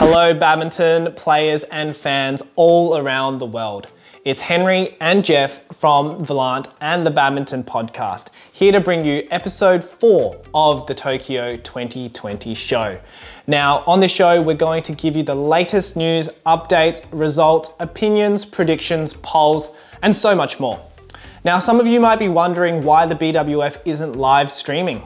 Hello, badminton players and fans all around the world. It's Henry and Jeff from Volant and the Badminton Podcast, here to bring you episode four of the Tokyo 2020 show. Now, on this show, we're going to give you the latest news, updates, results, opinions, predictions, polls, and so much more. Now, some of you might be wondering why the BWF isn't live streaming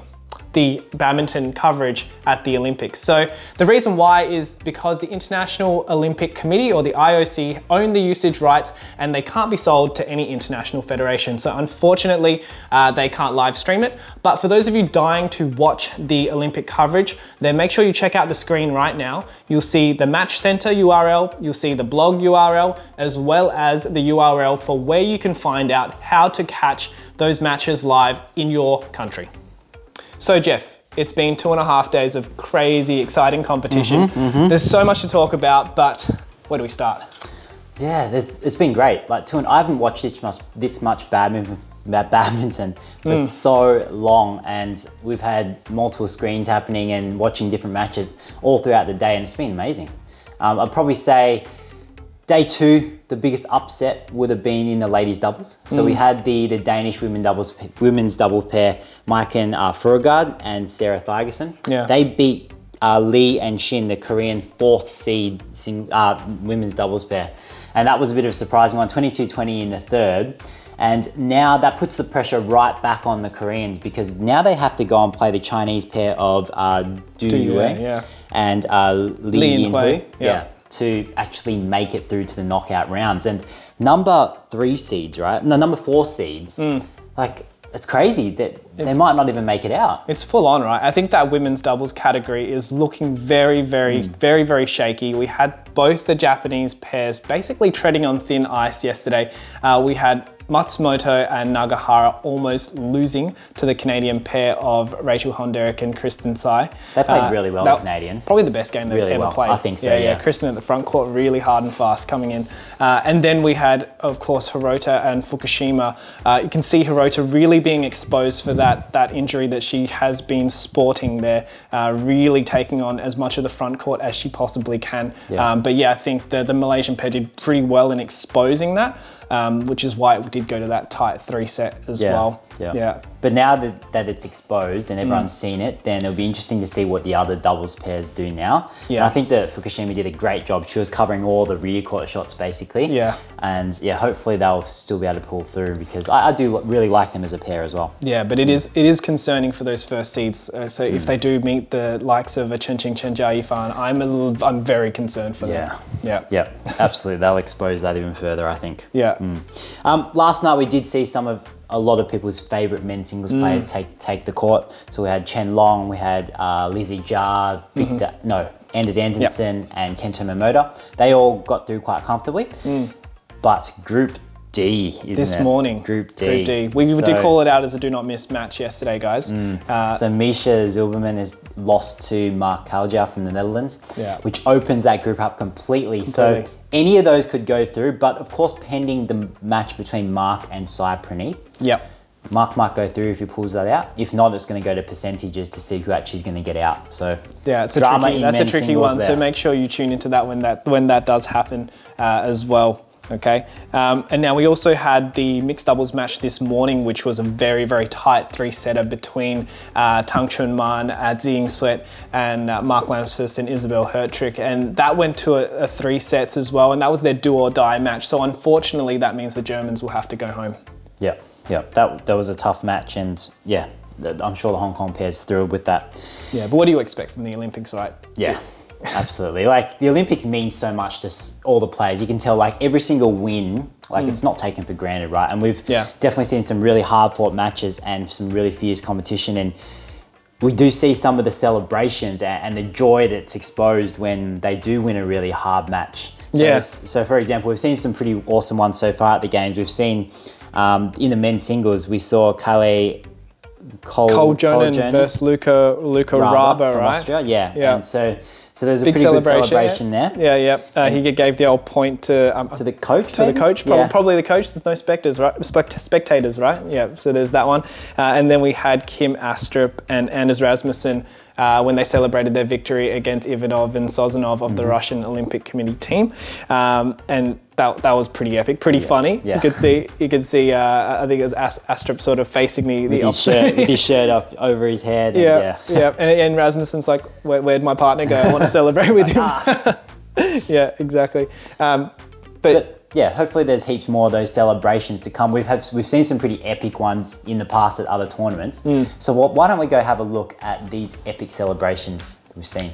the badminton coverage at the Olympics. So the reason why is because the International Olympic Committee or the IOC own the usage rights and they can't be sold to any international federation. So unfortunately, uh, they can't live stream it. But for those of you dying to watch the Olympic coverage, then make sure you check out the screen right now. You'll see the Match Center URL, you'll see the blog URL, as well as the URL for where you can find out how to catch those matches live in your country. So, Jeff, it's been two and a half days of crazy, exciting competition. Mm-hmm, mm-hmm. There's so much to talk about, but where do we start? Yeah, there's, it's been great. Like, two, I haven't watched this much, this much badminton, ba- badminton for hmm. so long, and we've had multiple screens happening and watching different matches all throughout the day, and it's been amazing. Um, I'd probably say day two, the biggest upset would have been in the ladies doubles. So we had the the Danish women doubles women's double pair, Maiken uh, Fruergaard and Sara Thygesen. Yeah. They beat uh, Lee and Shin, the Korean fourth seed sing, uh, women's doubles pair. And that was a bit of a surprising one, 22-20 in the third. And now that puts the pressure right back on the Koreans because now they have to go and play the Chinese pair of uh, Du Du Yue Yue, yeah. and uh, Li, Li Yin Hui. yeah. To actually make it through to the knockout rounds. And number three seeds, right? No, number four seeds. Mm. Like it's crazy that they might not even make it out. It's full on, right? I think that women's doubles category is looking very, very, very, very shaky. We had both the Japanese pairs basically treading on thin ice yesterday. Uh, we had Matsumoto and Nagahara almost losing to the Canadian pair of Rachel Honderich and Kristen Tsai. They played really well, the Canadians. Probably the best game they've Really ever well. played. I think so, Yeah, yeah. yeah. Kristen at the front court, really hard and fast coming in. Uh, and then we had, of course, Hirota and Fukushima. Uh, you can see Hirota really being exposed for that, that injury that she has been sporting there, uh, really taking on as much of the front court as she possibly can. Yeah. Um, but yeah, I think the, the Malaysian pair did pretty well in exposing that, um, which is why it did go to that tight three set as Yeah, well. yeah. yeah. But now that, that it's exposed and everyone's Mm. seen it, then it'll be interesting to see what the other doubles pairs do now. Yeah. And I think that Fukushima did a great job. She was covering all the rear court shots basically. Yeah. And yeah, hopefully they'll still be able to pull through because I, I do really like them as a pair as well. Yeah, but it is it is concerning for those first seeds. Uh, so Mm. if they do meet the likes of a Chen Qingchen Jia Yifan, I'm a little, I'm very concerned for Yeah. them. Yeah. Yeah, absolutely. They'll expose that even further, I think. Yeah. Um, last night we did see some of a lot of people's favourite men's singles Mm. players take take the court. So we had Chen Long, we had uh, Lee Zii Jia, Victor, Mm-hmm. no, Anders Antonsen, and Kento Momota. They all got through quite comfortably. But Group D, Mm. This it? morning, Group D. Group D. We So- did call it out as a do not miss match yesterday, guys. Uh, So Misha Zilberman has lost to Mark Caljouw from the Netherlands, Yeah. which opens that group up completely. So any of those could go through, but of course pending the match between Mark and Sai Praneeth. yep. Mark might go through if he pulls that out. If not, it's going to go to percentages to see who actually is going to get out. So Yeah, it's a tricky, that's a tricky one. So make sure you tune into that when that when that does happen uh, as well. Okay, um, and now we also had the mixed doubles match this morning, which was a very very tight three setter between uh, Tang Chun Man, uh, Tse Ying Suet, and uh, Mark Lamsfuss and Isabel Herttrich, and that went to a, a three sets as well, and that was their do or die match. So unfortunately, that means the Germans will have to go home. yeah, yeah, that that was a tough match, and yeah, I'm sure the Hong Kong pair's thrilled with that. Yeah, but what do you expect from the Olympics, right? Yeah, absolutely. Like the Olympics means so much to all the players. You can tell like every single win, like it's not taken for granted, right? And we've Mm. Yeah. definitely seen some really hard fought matches and some really fierce competition. And we do see some of the celebrations and the joy that's exposed when they do win a really hard match. So, Yeah. so for example, we've seen some pretty awesome ones so far at the games. We've seen um, in the men's singles, we saw Kale Cole, Cole Jonan Jonan versus Luca Luca Raba Raba, from right? Austria. Yeah. Yeah. And so so there's a Big pretty good celebration, celebration yeah. there. Yeah, yeah. Uh, he gave the old point to um, To the coach. to the coach, prob- Yeah. probably the coach. There's no spectators, right? Spect- spectators, right? Yeah. So there's that one, uh, and then we had Kim Astrup and Anders Rasmussen uh, when they celebrated their victory against Ivanov and Sozonov of Mm-hmm. the Russian Olympic Committee team, um, and that, that was pretty epic, pretty funny. yeah. You could see you could see uh, I think it was Ast- Astrup sort of facing the the With his, opposite. shirt, with his shirt off over his head. And Yeah, yeah. yeah, And, and Rasmussen's like, Where, where'd my partner go? I want to celebrate with him. yeah, exactly. Um, but, But yeah, hopefully there's heaps more of those celebrations to come. We've had, we've seen some pretty epic ones in the past at other tournaments. Hmm. So what, why don't we go have a look at these epic celebrations we've seen?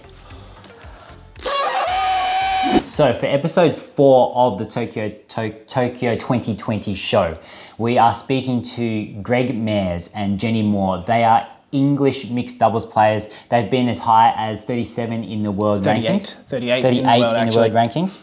So for episode four of the Tokyo to- Tokyo 2020 show, we are speaking to Greg Mairs and Jenny Moore. They are English mixed doubles players. They've been as high as 37 in the world 38, rankings. 38 38 in the world, in the world rankings.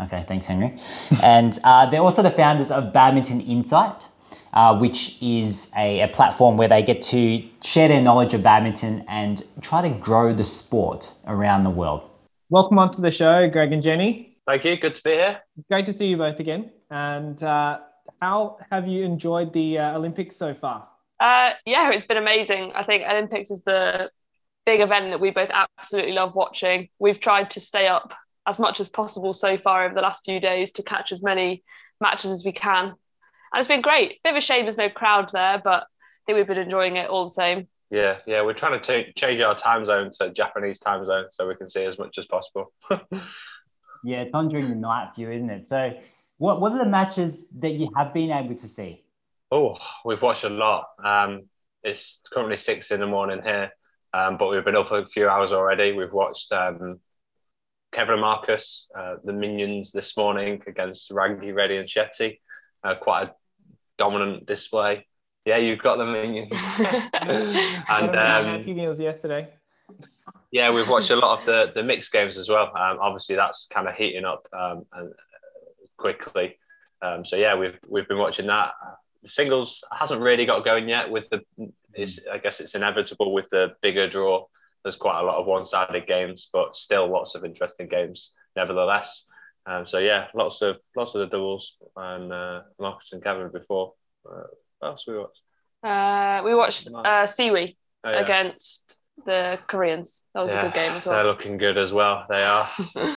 Okay, thanks, Henry. and uh, they're also the founders of Badminton Insight, uh, which is a, a platform where they get to share their knowledge of badminton and try to grow the sport around the world. welcome onto the show, Greg and Jenny. Thank you. Good to be here. Great to see you both again. And uh, how have you enjoyed the uh, Olympics so far? Uh, yeah, it's been amazing. I think Olympics is the big event that we both absolutely love watching. We've tried to stay up as much as possible so far over the last few days to catch as many matches as we can. And it's been great. Bit of a shame there's no crowd there, but I think we've been enjoying it all the same. Yeah, yeah. We're trying to t- change our time zone to Japanese time zone so we can see as much as possible. Yeah, it's on during the night view, isn't it? So, what, what are the matches that you have been able to see? oh, we've watched a lot. Um, it's currently six in the morning here, um, but we've been up a few hours already. We've watched um, Kevin Marcus, uh, the Minions, this morning against Rangi, Reddy, and Shetty. Uh, quite a dominant display. Yeah, you've got the Minions. and um, happy meals yesterday. Yeah, we've watched a lot of the the mixed games as well. Um, obviously, that's kind of heating up um, and uh, quickly. Um, so yeah, we've we've been watching that. The singles hasn't really got going yet. With the, it's, I guess it's inevitable with the bigger draw. There's quite a lot of one-sided games, but still lots of interesting games nevertheless. Um, so yeah, lots of lots of the doubles and uh, Marcus and Kevin before. Uh, what else we watched? Uh, we watched uh, Siwei Oh, yeah. against the Koreans. That was a good game as well. They're looking good as well. They are.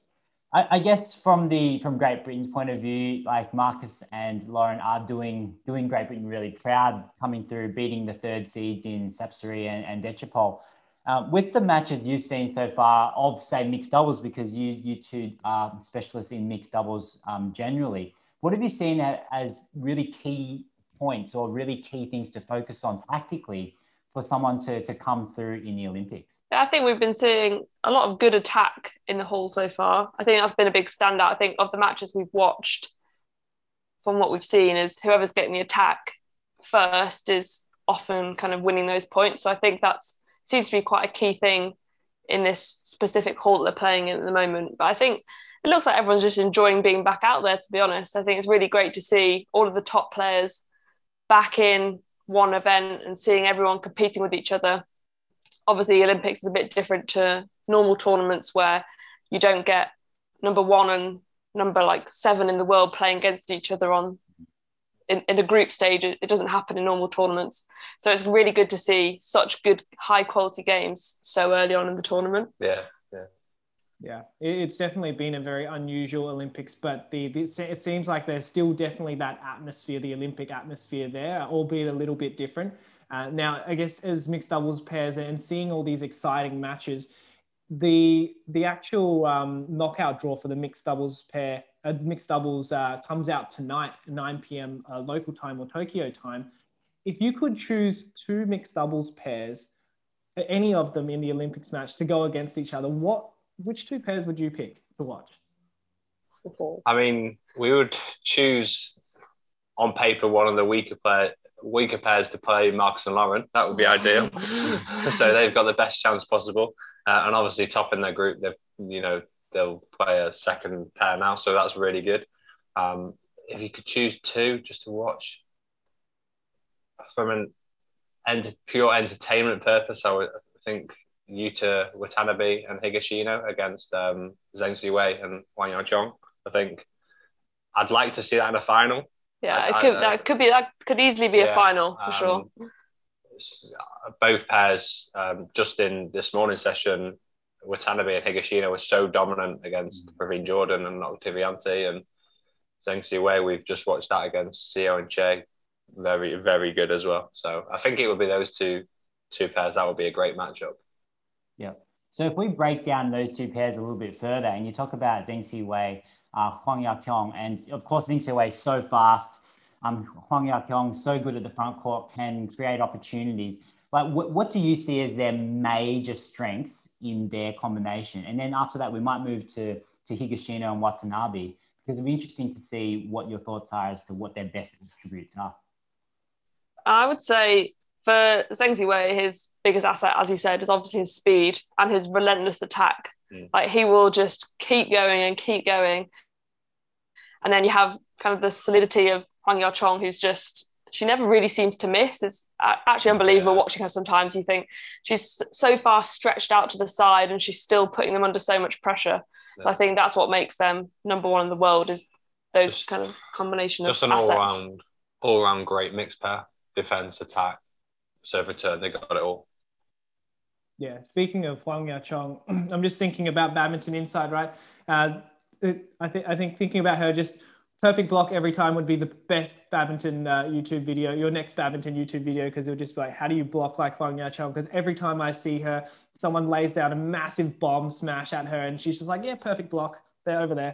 I, I guess from the from Great Britain's point of view, like Marcus and Lauren are doing doing Great Britain really proud, coming through, beating the third seeds in Sapsiree and, and Dechapol. Um, with the matches you've seen so far of say mixed doubles, because you you two are specialists in mixed doubles um, generally, what have you seen as really key points or really key things to focus on tactically for someone to, to come through in the Olympics? I think we've been seeing a lot of good attack in the hall so far. I think that's been a big standout. I think of the matches we've watched, from what we've seen, is whoever's getting the attack first is often kind of winning those points. So I think that's seems to be quite a key thing in this specific hall that they're playing in at the moment. But I think it looks like everyone's just enjoying being back out there. To be honest, I think it's really great to see all of the top players back in one event and seeing everyone competing with each other obviously Olympics is a bit different to normal tournaments where you don't get number one and number like seven in the world playing against each other on in, in a group stage. It, it doesn't happen in normal tournaments. So it's really good to see such good high quality games so early on in the tournament. Yeah. Yeah, it- it's definitely been a very unusual Olympics, but the, the it seems like there's still definitely that atmosphere, the Olympic atmosphere there, albeit a little bit different. Uh, now, I guess as mixed doubles pairs and seeing all these exciting matches, the the actual um, knockout draw for the mixed doubles pair, uh, mixed doubles uh, comes out tonight, 9 p.m. Uh, local time or Tokyo time. If you could choose two mixed doubles pairs, any of them in the Olympics match to go against each other, what which two pairs would you pick to watch? I mean, we would choose on paper one of the weaker player, weaker pairs to play Marcus and Lauren. That would be ideal. so they've got the best chance possible, uh, and obviously top in their group, they've you know they'll play a second pair now, so that's really good. Um, if you could choose two just to watch from an ent- pure entertainment purpose, I would think Yuta Watanabe and Higashino against um, Zheng Siwei and Huang Yaqiong. I think I'd like to see that in a final. Yeah, I- it could I- that could be that could easily be a final for sure. Um, both pairs um, just in this morning session, Watanabe and Higashino were so dominant against mm. Praveen Jordan and Oktavianti and Zheng Siwei. We've just watched that against Seo and Chae. Very, very good as well. So I think it would be those two two pairs. That would be a great matchup. Yeah. So if we break down those two pairs a little bit further, and you talk about Zheng Siwei, uh, Huang Yaqiong, and of course Siwei is so fast. Um, Huang Yaqiong so good at the front court, can create opportunities. Like, what, what do you see as their major strengths in their combination? And then after that, we might move to to Higashino and Watanabe because it'd be interesting to see what your thoughts are as to what their best attributes are. I would say for Zheng Siwei, his biggest asset, as you said, is obviously his speed and his relentless attack. Mm. Like he will just keep going and keep going. And then you have kind of the solidity of Huang Yaqiong, who's just she never really seems to miss. It's actually unbelievable yeah. watching her sometimes. You think she's so far stretched out to the side and she's still putting them under so much pressure. Yeah. So I think that's what makes them number one in the world is those just, kind of combination just of an assets. all round all round great mixed pair. Defense, attack, serve return, they got it all. Yeah, speaking of Huang Yaqiong, I'm just thinking about badminton inside, right? Uh, I think I think thinking about her just perfect block every time would be the best badminton uh, YouTube video, your next badminton YouTube video, because it would just be like, how do you block like Huang Yaqiong? Because every time I see her, someone lays down a massive bomb smash at her, and she's just like, yeah, perfect block. They're over there.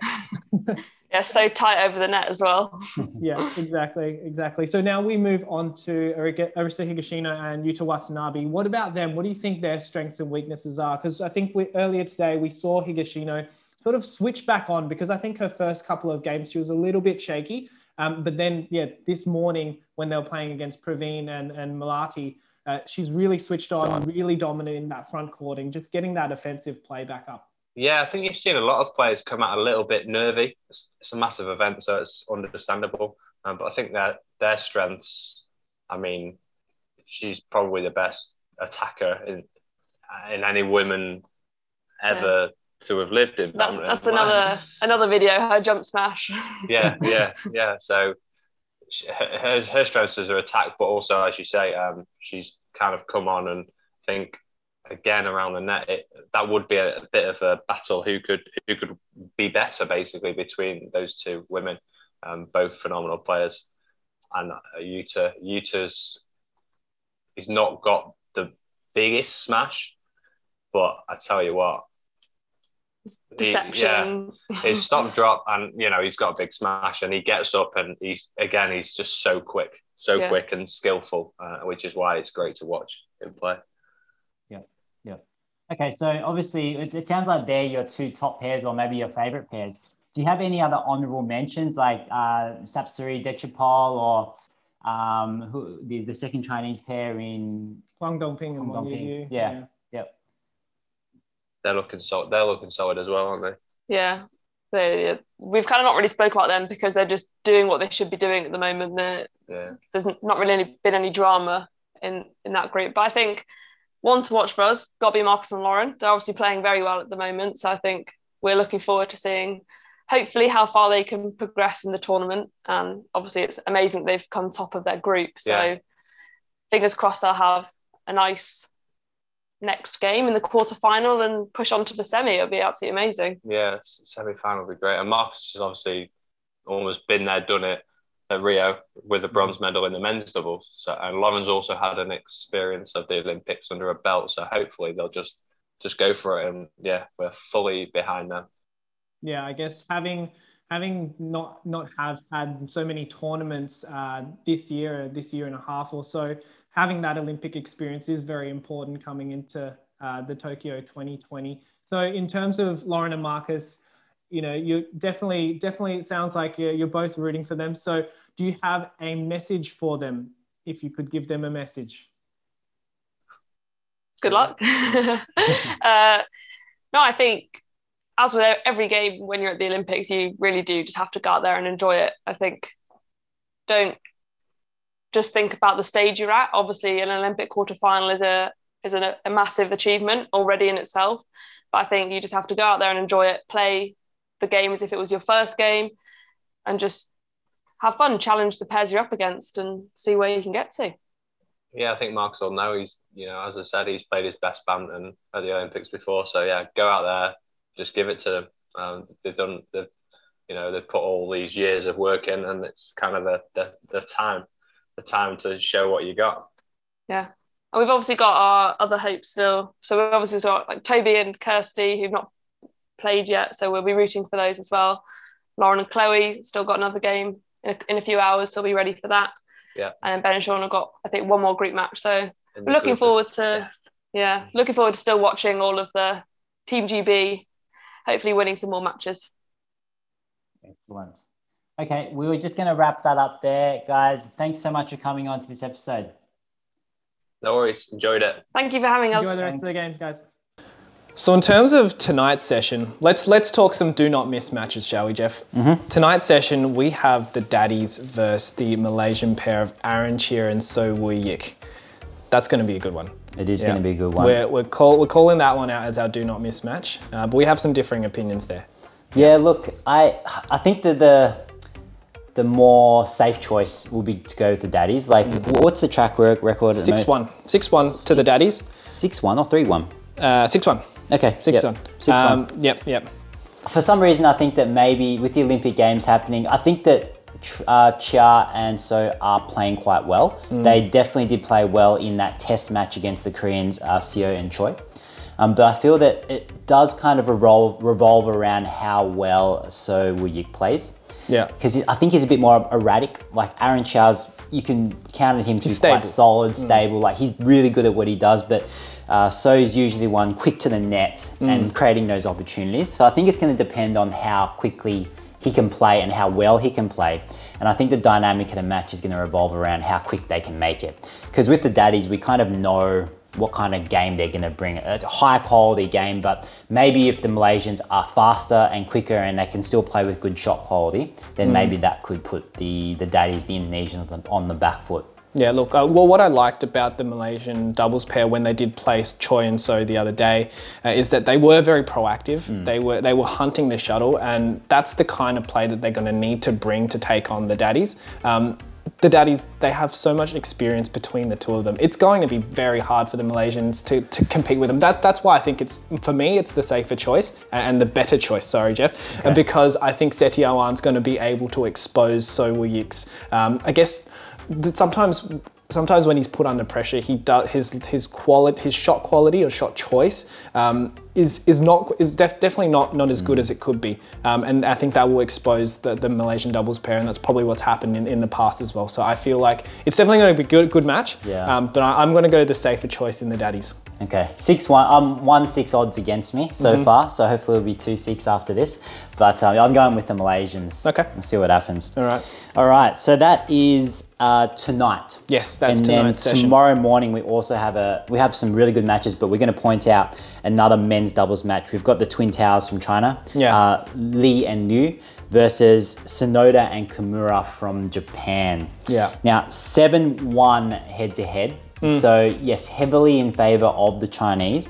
yeah, so tight over the net as well. yeah, exactly, exactly. So now we move on to Arisa Higashino and Yuta Watanabe. What about them? What do you think their strengths and weaknesses are? Because I think we, earlier today we saw Higashino sort of switch back on because I think her first couple of games she was a little bit shaky. Um, but then, yeah, this morning when they were playing against Praveen and, and Melati, uh, she's really switched on, really dominant in that front courting, just getting that offensive play back up. Yeah, I think you've seen a lot of players come out a little bit nervy. It's, it's a massive event, so it's understandable. Um, but I think that their strengths, I mean, she's probably the best attacker in in any women ever yeah. to have lived in. That's, that's another another video. Her jump smash. yeah, yeah, yeah. So her her strengths are attack, but also, as you say, um, she's kind of come on and I think again around the net, it, that would be a, a, bit of a battle. Who could who could be better basically between those two women, um, both phenomenal players, and uh, Yuta Yuta's he's not got the biggest smash, but I tell you what. Deception. He, yeah, his stop drop, and you know he's got a big smash, and he gets up, and he's again he's just so quick, so yeah. quick and skillful, uh, which is why it's great to watch him play. Okay, so obviously it, it sounds like they're your two top pairs or maybe your favorite pairs. Do you have any other honorable mentions like uh, Sapsiree Dechapol or um, who, the, the second Chinese pair in Huang Dongping and Wang Yu? Yeah. yeah. Yep. They're looking solid. They're looking solid as well, aren't they? Yeah. They, we've kind of not really spoke about them because they're just doing what they should be doing at the moment. yeah. There's not really any, been any drama in in that group, but I think one to watch for us, got to be Marcus and Lauren. They're obviously playing very well at the moment. So I think we're looking forward to seeing hopefully how far they can progress in the tournament. And obviously it's amazing they've come top of their group. So yeah. fingers crossed they'll have a nice next game in the quarter final and push on to the semi. It'll be absolutely amazing. Yeah, semi final will be great. And Marcus has obviously almost been there, done it at Rio with a bronze medal in the men's doubles. So and Lauren's also had an experience of the Olympics under a belt. So hopefully they'll just just go for it. And yeah, we're fully behind them. Yeah, I guess having having not not have had so many tournaments uh, this year, this year and a half or so, having that Olympic experience is very important coming into uh, the Tokyo 2020. So in terms of Lauren and Marcus, you know, you definitely, definitely, it sounds like you're, you're both rooting for them. So, do you have a message for them? If you could give them a message. Good luck. uh, no, I think as with every game when you're at the Olympics, you really do just have to go out there and enjoy it. I think don't just think about the stage you're at. Obviously, an Olympic quarterfinal is a is a, a massive achievement already in itself. But I think you just have to go out there and enjoy it, play the game as if it was your first game and just have fun, challenge the pairs you're up against and see where you can get to. yeah, I think Marcus will know. He's, you know, as I said, he's played his best badminton at the Olympics before. So yeah, go out there, just give it to them. Um, they've done, they've, you know, they've put all these years of work in, and it's kind of the the, the time, the time to show what you got. Yeah. And we've obviously got our other hopes still. So we've obviously got like Toby and Kirsty who've not played yet. So we'll be rooting for those as well. Lauren and Chloe still got another game in a, in a few hours, so we'll be ready for that. Yeah. And Ben and Sean have got, I think, one more group match. So we're looking group. forward to, yeah, mm-hmm. looking forward to still watching all of the Team GB, hopefully winning some more matches. Excellent. Okay, we were just going to wrap that up there, guys. Thanks so much for coming on to this episode. No worries, enjoyed it. Thank you for having us. Enjoy the rest of the games, guys. So in terms of tonight's session, let's let's talk some do not miss matches, shall we, Jeff? Mm-hmm. Tonight's session we have the Daddies versus the Malaysian pair of Aaron Chia and Soh Wooi Yik. That's going to be a good one. It is Yeah. going to be a good one. We're we're, call, we're calling that one out as our do not miss match, uh, but we have some differing opinions there. Yeah, look, I I think that the the more safe choice will be to go with the daddies. Like, wh- what's the track record? Six one, six one to the Daddies. Six one or three one. Uh, six one, Okay, six yep. one, Six um, one. Yep, yep. For some reason, I think that maybe with the Olympic Games happening, I think that uh, Chia and So are playing quite well. Mm. They definitely did play well in that test match against the Koreans, uh, Seo and Choi. Um, but I feel that it does kind of revolve, revolve around how well Soh Wooi-yik plays. Yeah. because I think he's a bit more erratic. Like Aaron Chow's, you can count on him to He's be quite solid, stable. Like he's really good at what he does, but uh, So's usually one quick to the net and creating those opportunities. So I think it's going to depend on how quickly he can play and how well he can play. And I think the dynamic of the match is going to revolve around how quick they can make it. Because with the daddies, we kind of know what kind of game they're going to bring. A high quality game, but maybe if the Malaysians are faster and quicker and they can still play with good shot quality, then maybe that could put the the daddies, the Indonesians, on the back foot. Yeah, look, uh, well, what I liked about the Malaysian doubles pair when they did play Choi and So the other day uh, is that they were very proactive. They were they were hunting the shuttle, and that's the kind of play that they're going to need to bring to take on the daddies. Um, the daddies, they have so much experience between the two of them. It's going to be very hard for the Malaysians to, to compete with them. That, that's why I think it's, for me, it's the safer choice and the better choice, sorry, Jeff, uh, because I think Setiawan's going to be able to expose So Yik's. Um, I guess sometimes sometimes when he's put under pressure, he does his his quality, his shot quality or shot choice um, is is not is def- definitely not not as good as it could be. Um, and I think that will expose the, the Malaysian doubles pair, and that's probably what's happened in, in the past as well. So I feel like it's definitely going to be good good match. Yeah. Um, but I, I'm going to go the safer choice in the daddies. Okay, six one. Um, one six odds against me so far. So hopefully it'll be two six after this. But uh, I'm going with the Malaysians. Okay. We'll see what happens. All right. All right. So that is uh, tonight. Yes, that's and then tonight's session. tomorrow morning we also have a we have some really good matches, but we're going to point out another men's doubles match. We've got the Twin Towers from China, Yeah. uh, Lee and Liu versus Sonoda and Kimura from Japan. Yeah. Now seven one head to head. Mm. So yes, heavily in favor of the Chinese.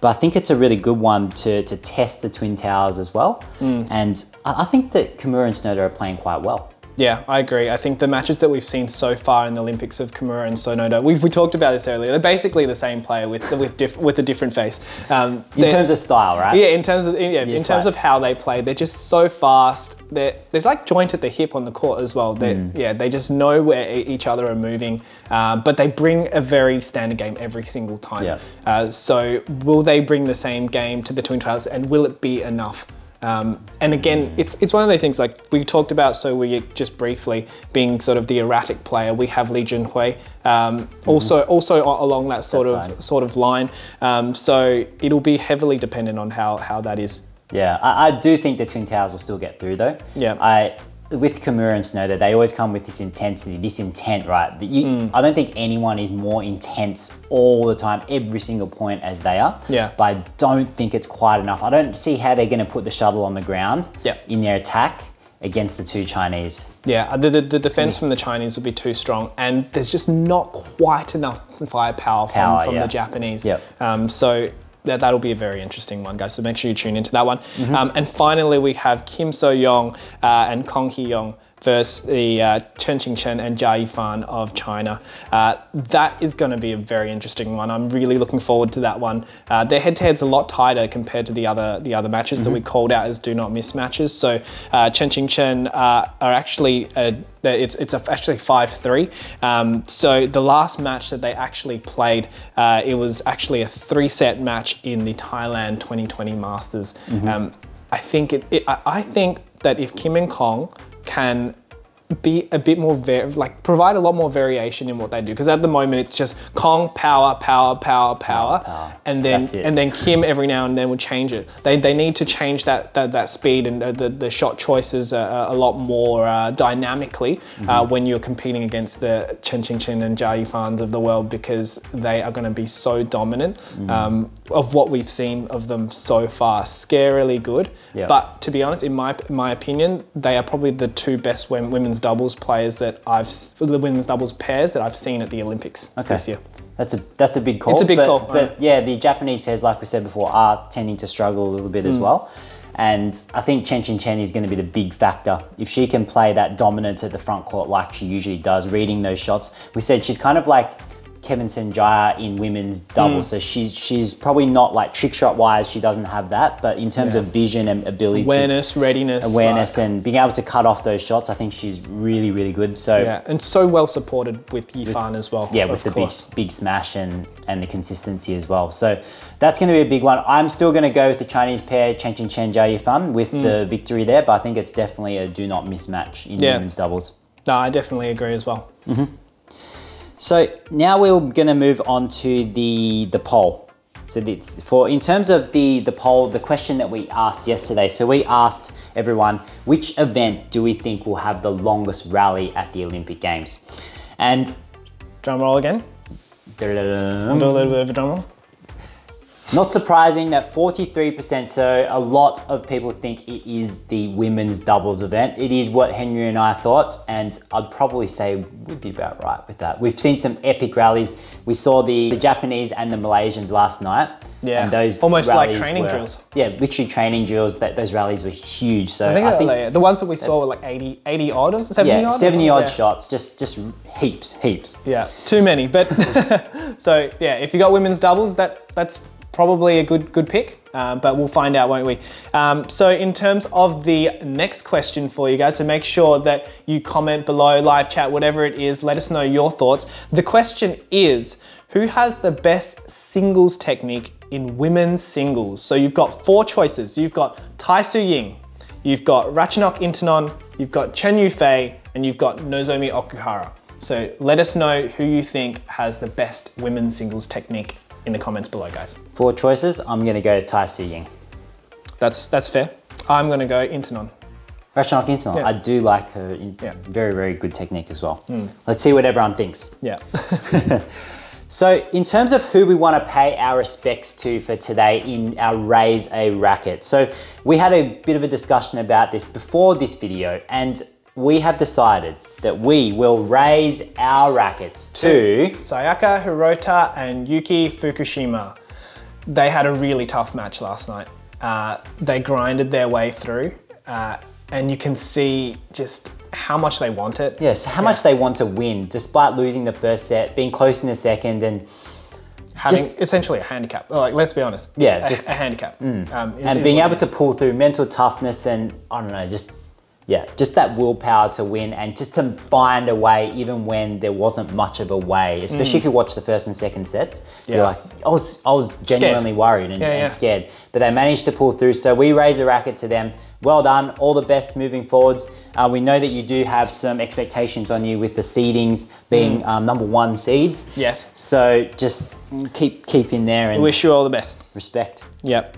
But I think it's a really good one to, to test the Twin Towers as well. Mm. And I I think that Kimura and Sonoda are playing quite well. Yeah, I agree. I think the matches that we've seen so far in the Olympics of Kimura and Sonoda, we, we talked about this earlier. They're basically the same player with with, diff, with a different face. Um, In terms of style, right? yeah, in terms of yeah, in terms like- of how they play, they're just so fast. They're they're like joint at the hip on the court as well. They Mm. yeah, they just know where each other are moving, uh, but they bring a very standard game every single time. Yeah. Uh, so will they bring the same game to the Twin Towers, and will it be enough? Um, and again, it's it's one of those things like we talked about. So we just briefly being sort of the erratic player. We have Li Junhui, um, also also along that sort That of side. sort of line. Um, so it'll be heavily dependent on how how that is. Yeah, I, I do think the Twin Towers will still get through though. Yeah. I with Kimura and Sonoda, they always come with this intensity, this intent, right? That you, Mm. I don't think anyone is more intense all the time, every single point as they are. Yeah. But I don't think it's quite enough. I don't see how they're going to put the shuttle on the ground Yeah. in their attack against the two Chinese. Yeah, the, the, the defense from the Chinese would be too strong, and there's just not quite enough firepower from, Power, from yeah. the Japanese. Yep. Um, so that, that'll be a very interesting one, guys. So make sure you tune into that one. Mm-hmm. Um, and finally, we have Kim So Young uh, and Kong Hee Young versus the uh, Chen Qingchen and Jia Yifan of China. Uh, that is going to be a very interesting one. I'm really looking forward to that one. Uh, their head-to-head's a lot tighter compared to the other the other matches that we called out as do not miss matches. So uh, Chen Qingchen uh, are actually uh, it's it's a- actually five three. Um, so the last match that they actually played, uh, it was actually a three set match in the Thailand 2020 Masters. Um, I think it, it I, I think that if Kim and Kong can be a bit more var- like provide a lot more variation in what they do because at the moment it's just Kong power power power power, power. and then and then Kim every now and then will change it. They, they need to change that that, that speed and uh, the, the shot choices uh, a lot more uh, dynamically uh, when you're competing against the Chen Qing Chen and Jia Yifans of the world because they are going to be so dominant um, of what we've seen of them so far. Scarily good, Yeah. but to be honest, in my in my opinion, they are probably the two best wom- women's doubles players that I've the women's doubles pairs that I've seen at the Olympics this year. That's a that's a big call. It's a big but, call, But right. yeah, the Japanese pairs, like we said before, are tending to struggle a little bit Mm. as well. And I think Chen Chen Chen is going to be the big factor. If she can play that dominance at the front court like she usually does, reading those shots. We said she's kind of like Kevin Sanjaya in women's doubles. Mm. So she's she's probably not like trick shot wise, she doesn't have that. But in terms Yeah. of vision and ability to Awareness, readiness, awareness like- and being able to cut off those shots, I think she's really, really good. So yeah, and so well supported with Yifan as well. yeah, of with the course. big big smash and and the consistency as well. So that's going to be a big one. I'm still going to go with the Chinese pair Chen Chen Chen Jia Yifan with the victory there, but I think it's definitely a do not miss match in Yeah. women's doubles. No, I definitely agree as well. So now we're going to move on to the the poll. So this, for in terms of the the poll, the question that we asked yesterday. So we asked everyone which event do we think will have the longest rally at the Olympic Games, and Drum roll again. Do a little bit of a drum roll. Not surprising that 43%, so a lot of people think it is the women's doubles event. It is what Henry and I thought, and I'd probably say we'd be about right with that. We've seen some epic rallies. We saw the, the Japanese and the Malaysians last night. Yeah, and those almost like training were- drills. Yeah, literally training drills. That those rallies were huge. So I think, uh, the ones that we saw were like 80, 80 odd or 70 yeah, odd. 70 odd Yeah. shots, just just heaps, heaps. Yeah, too many. But so yeah, if you got women's doubles, that that's probably a good good pick. Uh, but we'll find out, won't we? Um, so in terms of the next question for you guys, so make sure that you comment below, live chat, whatever it is. Let us know your thoughts. The question is, who has the best singles technique in women's singles? So you've got four choices. You've got Tai Tzu Ying, you've got Ratchanok Intanon, you've got Chen Yufei, and you've got Nozomi Okuhara. So let us know who you think has the best women's singles technique in the comments below, guys. Four choices. I'm going to go Tai Tzu Ying. That's that's fair. I'm gonna go Intanon. Rachel Kinson, Yeah. I do like her. Yeah. Very, very good technique as well. Hmm. Let's see what everyone thinks. Yeah. So, in terms of who we want to pay our respects to for today in our Raise a Racket. So, we had a bit of a discussion about this before this video, and we have decided that we will raise our rackets to. Sayaka Hirota and Yuki Fukushima. They had a really tough match last night. Uh, they grinded their way through, uh, and you can see just how much they want it. Yes, how much they want to win despite losing the first set, being close in the second, and Having just- essentially a handicap. Like, let's be honest. Yeah, a, just- a handicap. Um, is- and being able to pull through mental toughness and I don't know, just yeah, just that willpower to win and just to find a way even when there wasn't much of a way. Especially if you watch the first and second sets, Mm. Yeah. you're like, I was I was genuinely worried and, Yeah, and yeah. scared, but they managed to pull through. So we raise a racket to them. Well done, all the best moving forwards. Uh, we know that you do have some expectations on you with the seedings being Mm. um, number one seeds. Yes. So just keep keep in there and Wish you all the best. respect. Yep.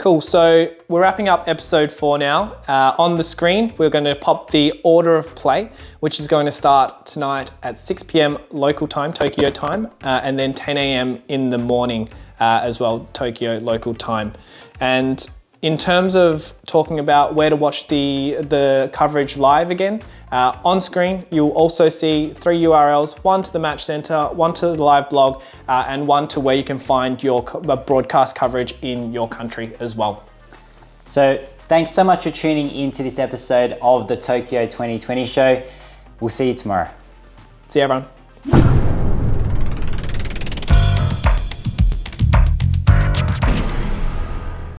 Cool. So we're wrapping up episode four now. Uh, on the screen, we're going to pop the order of play, which is going to start tonight at 6 p.m. local time, Tokyo time, uh, and then 10 a.m. in the morning uh, as well, Tokyo local time. And in terms of talking about where to watch the the coverage live again, uh, on screen you'll also see three URLs: one to the Match Center, one to the live blog, uh, and one to where you can find your uh, broadcast coverage in your country as well. So Thanks so much for tuning into this episode of the Tokyo 2020 show. We'll see you tomorrow. See you, everyone.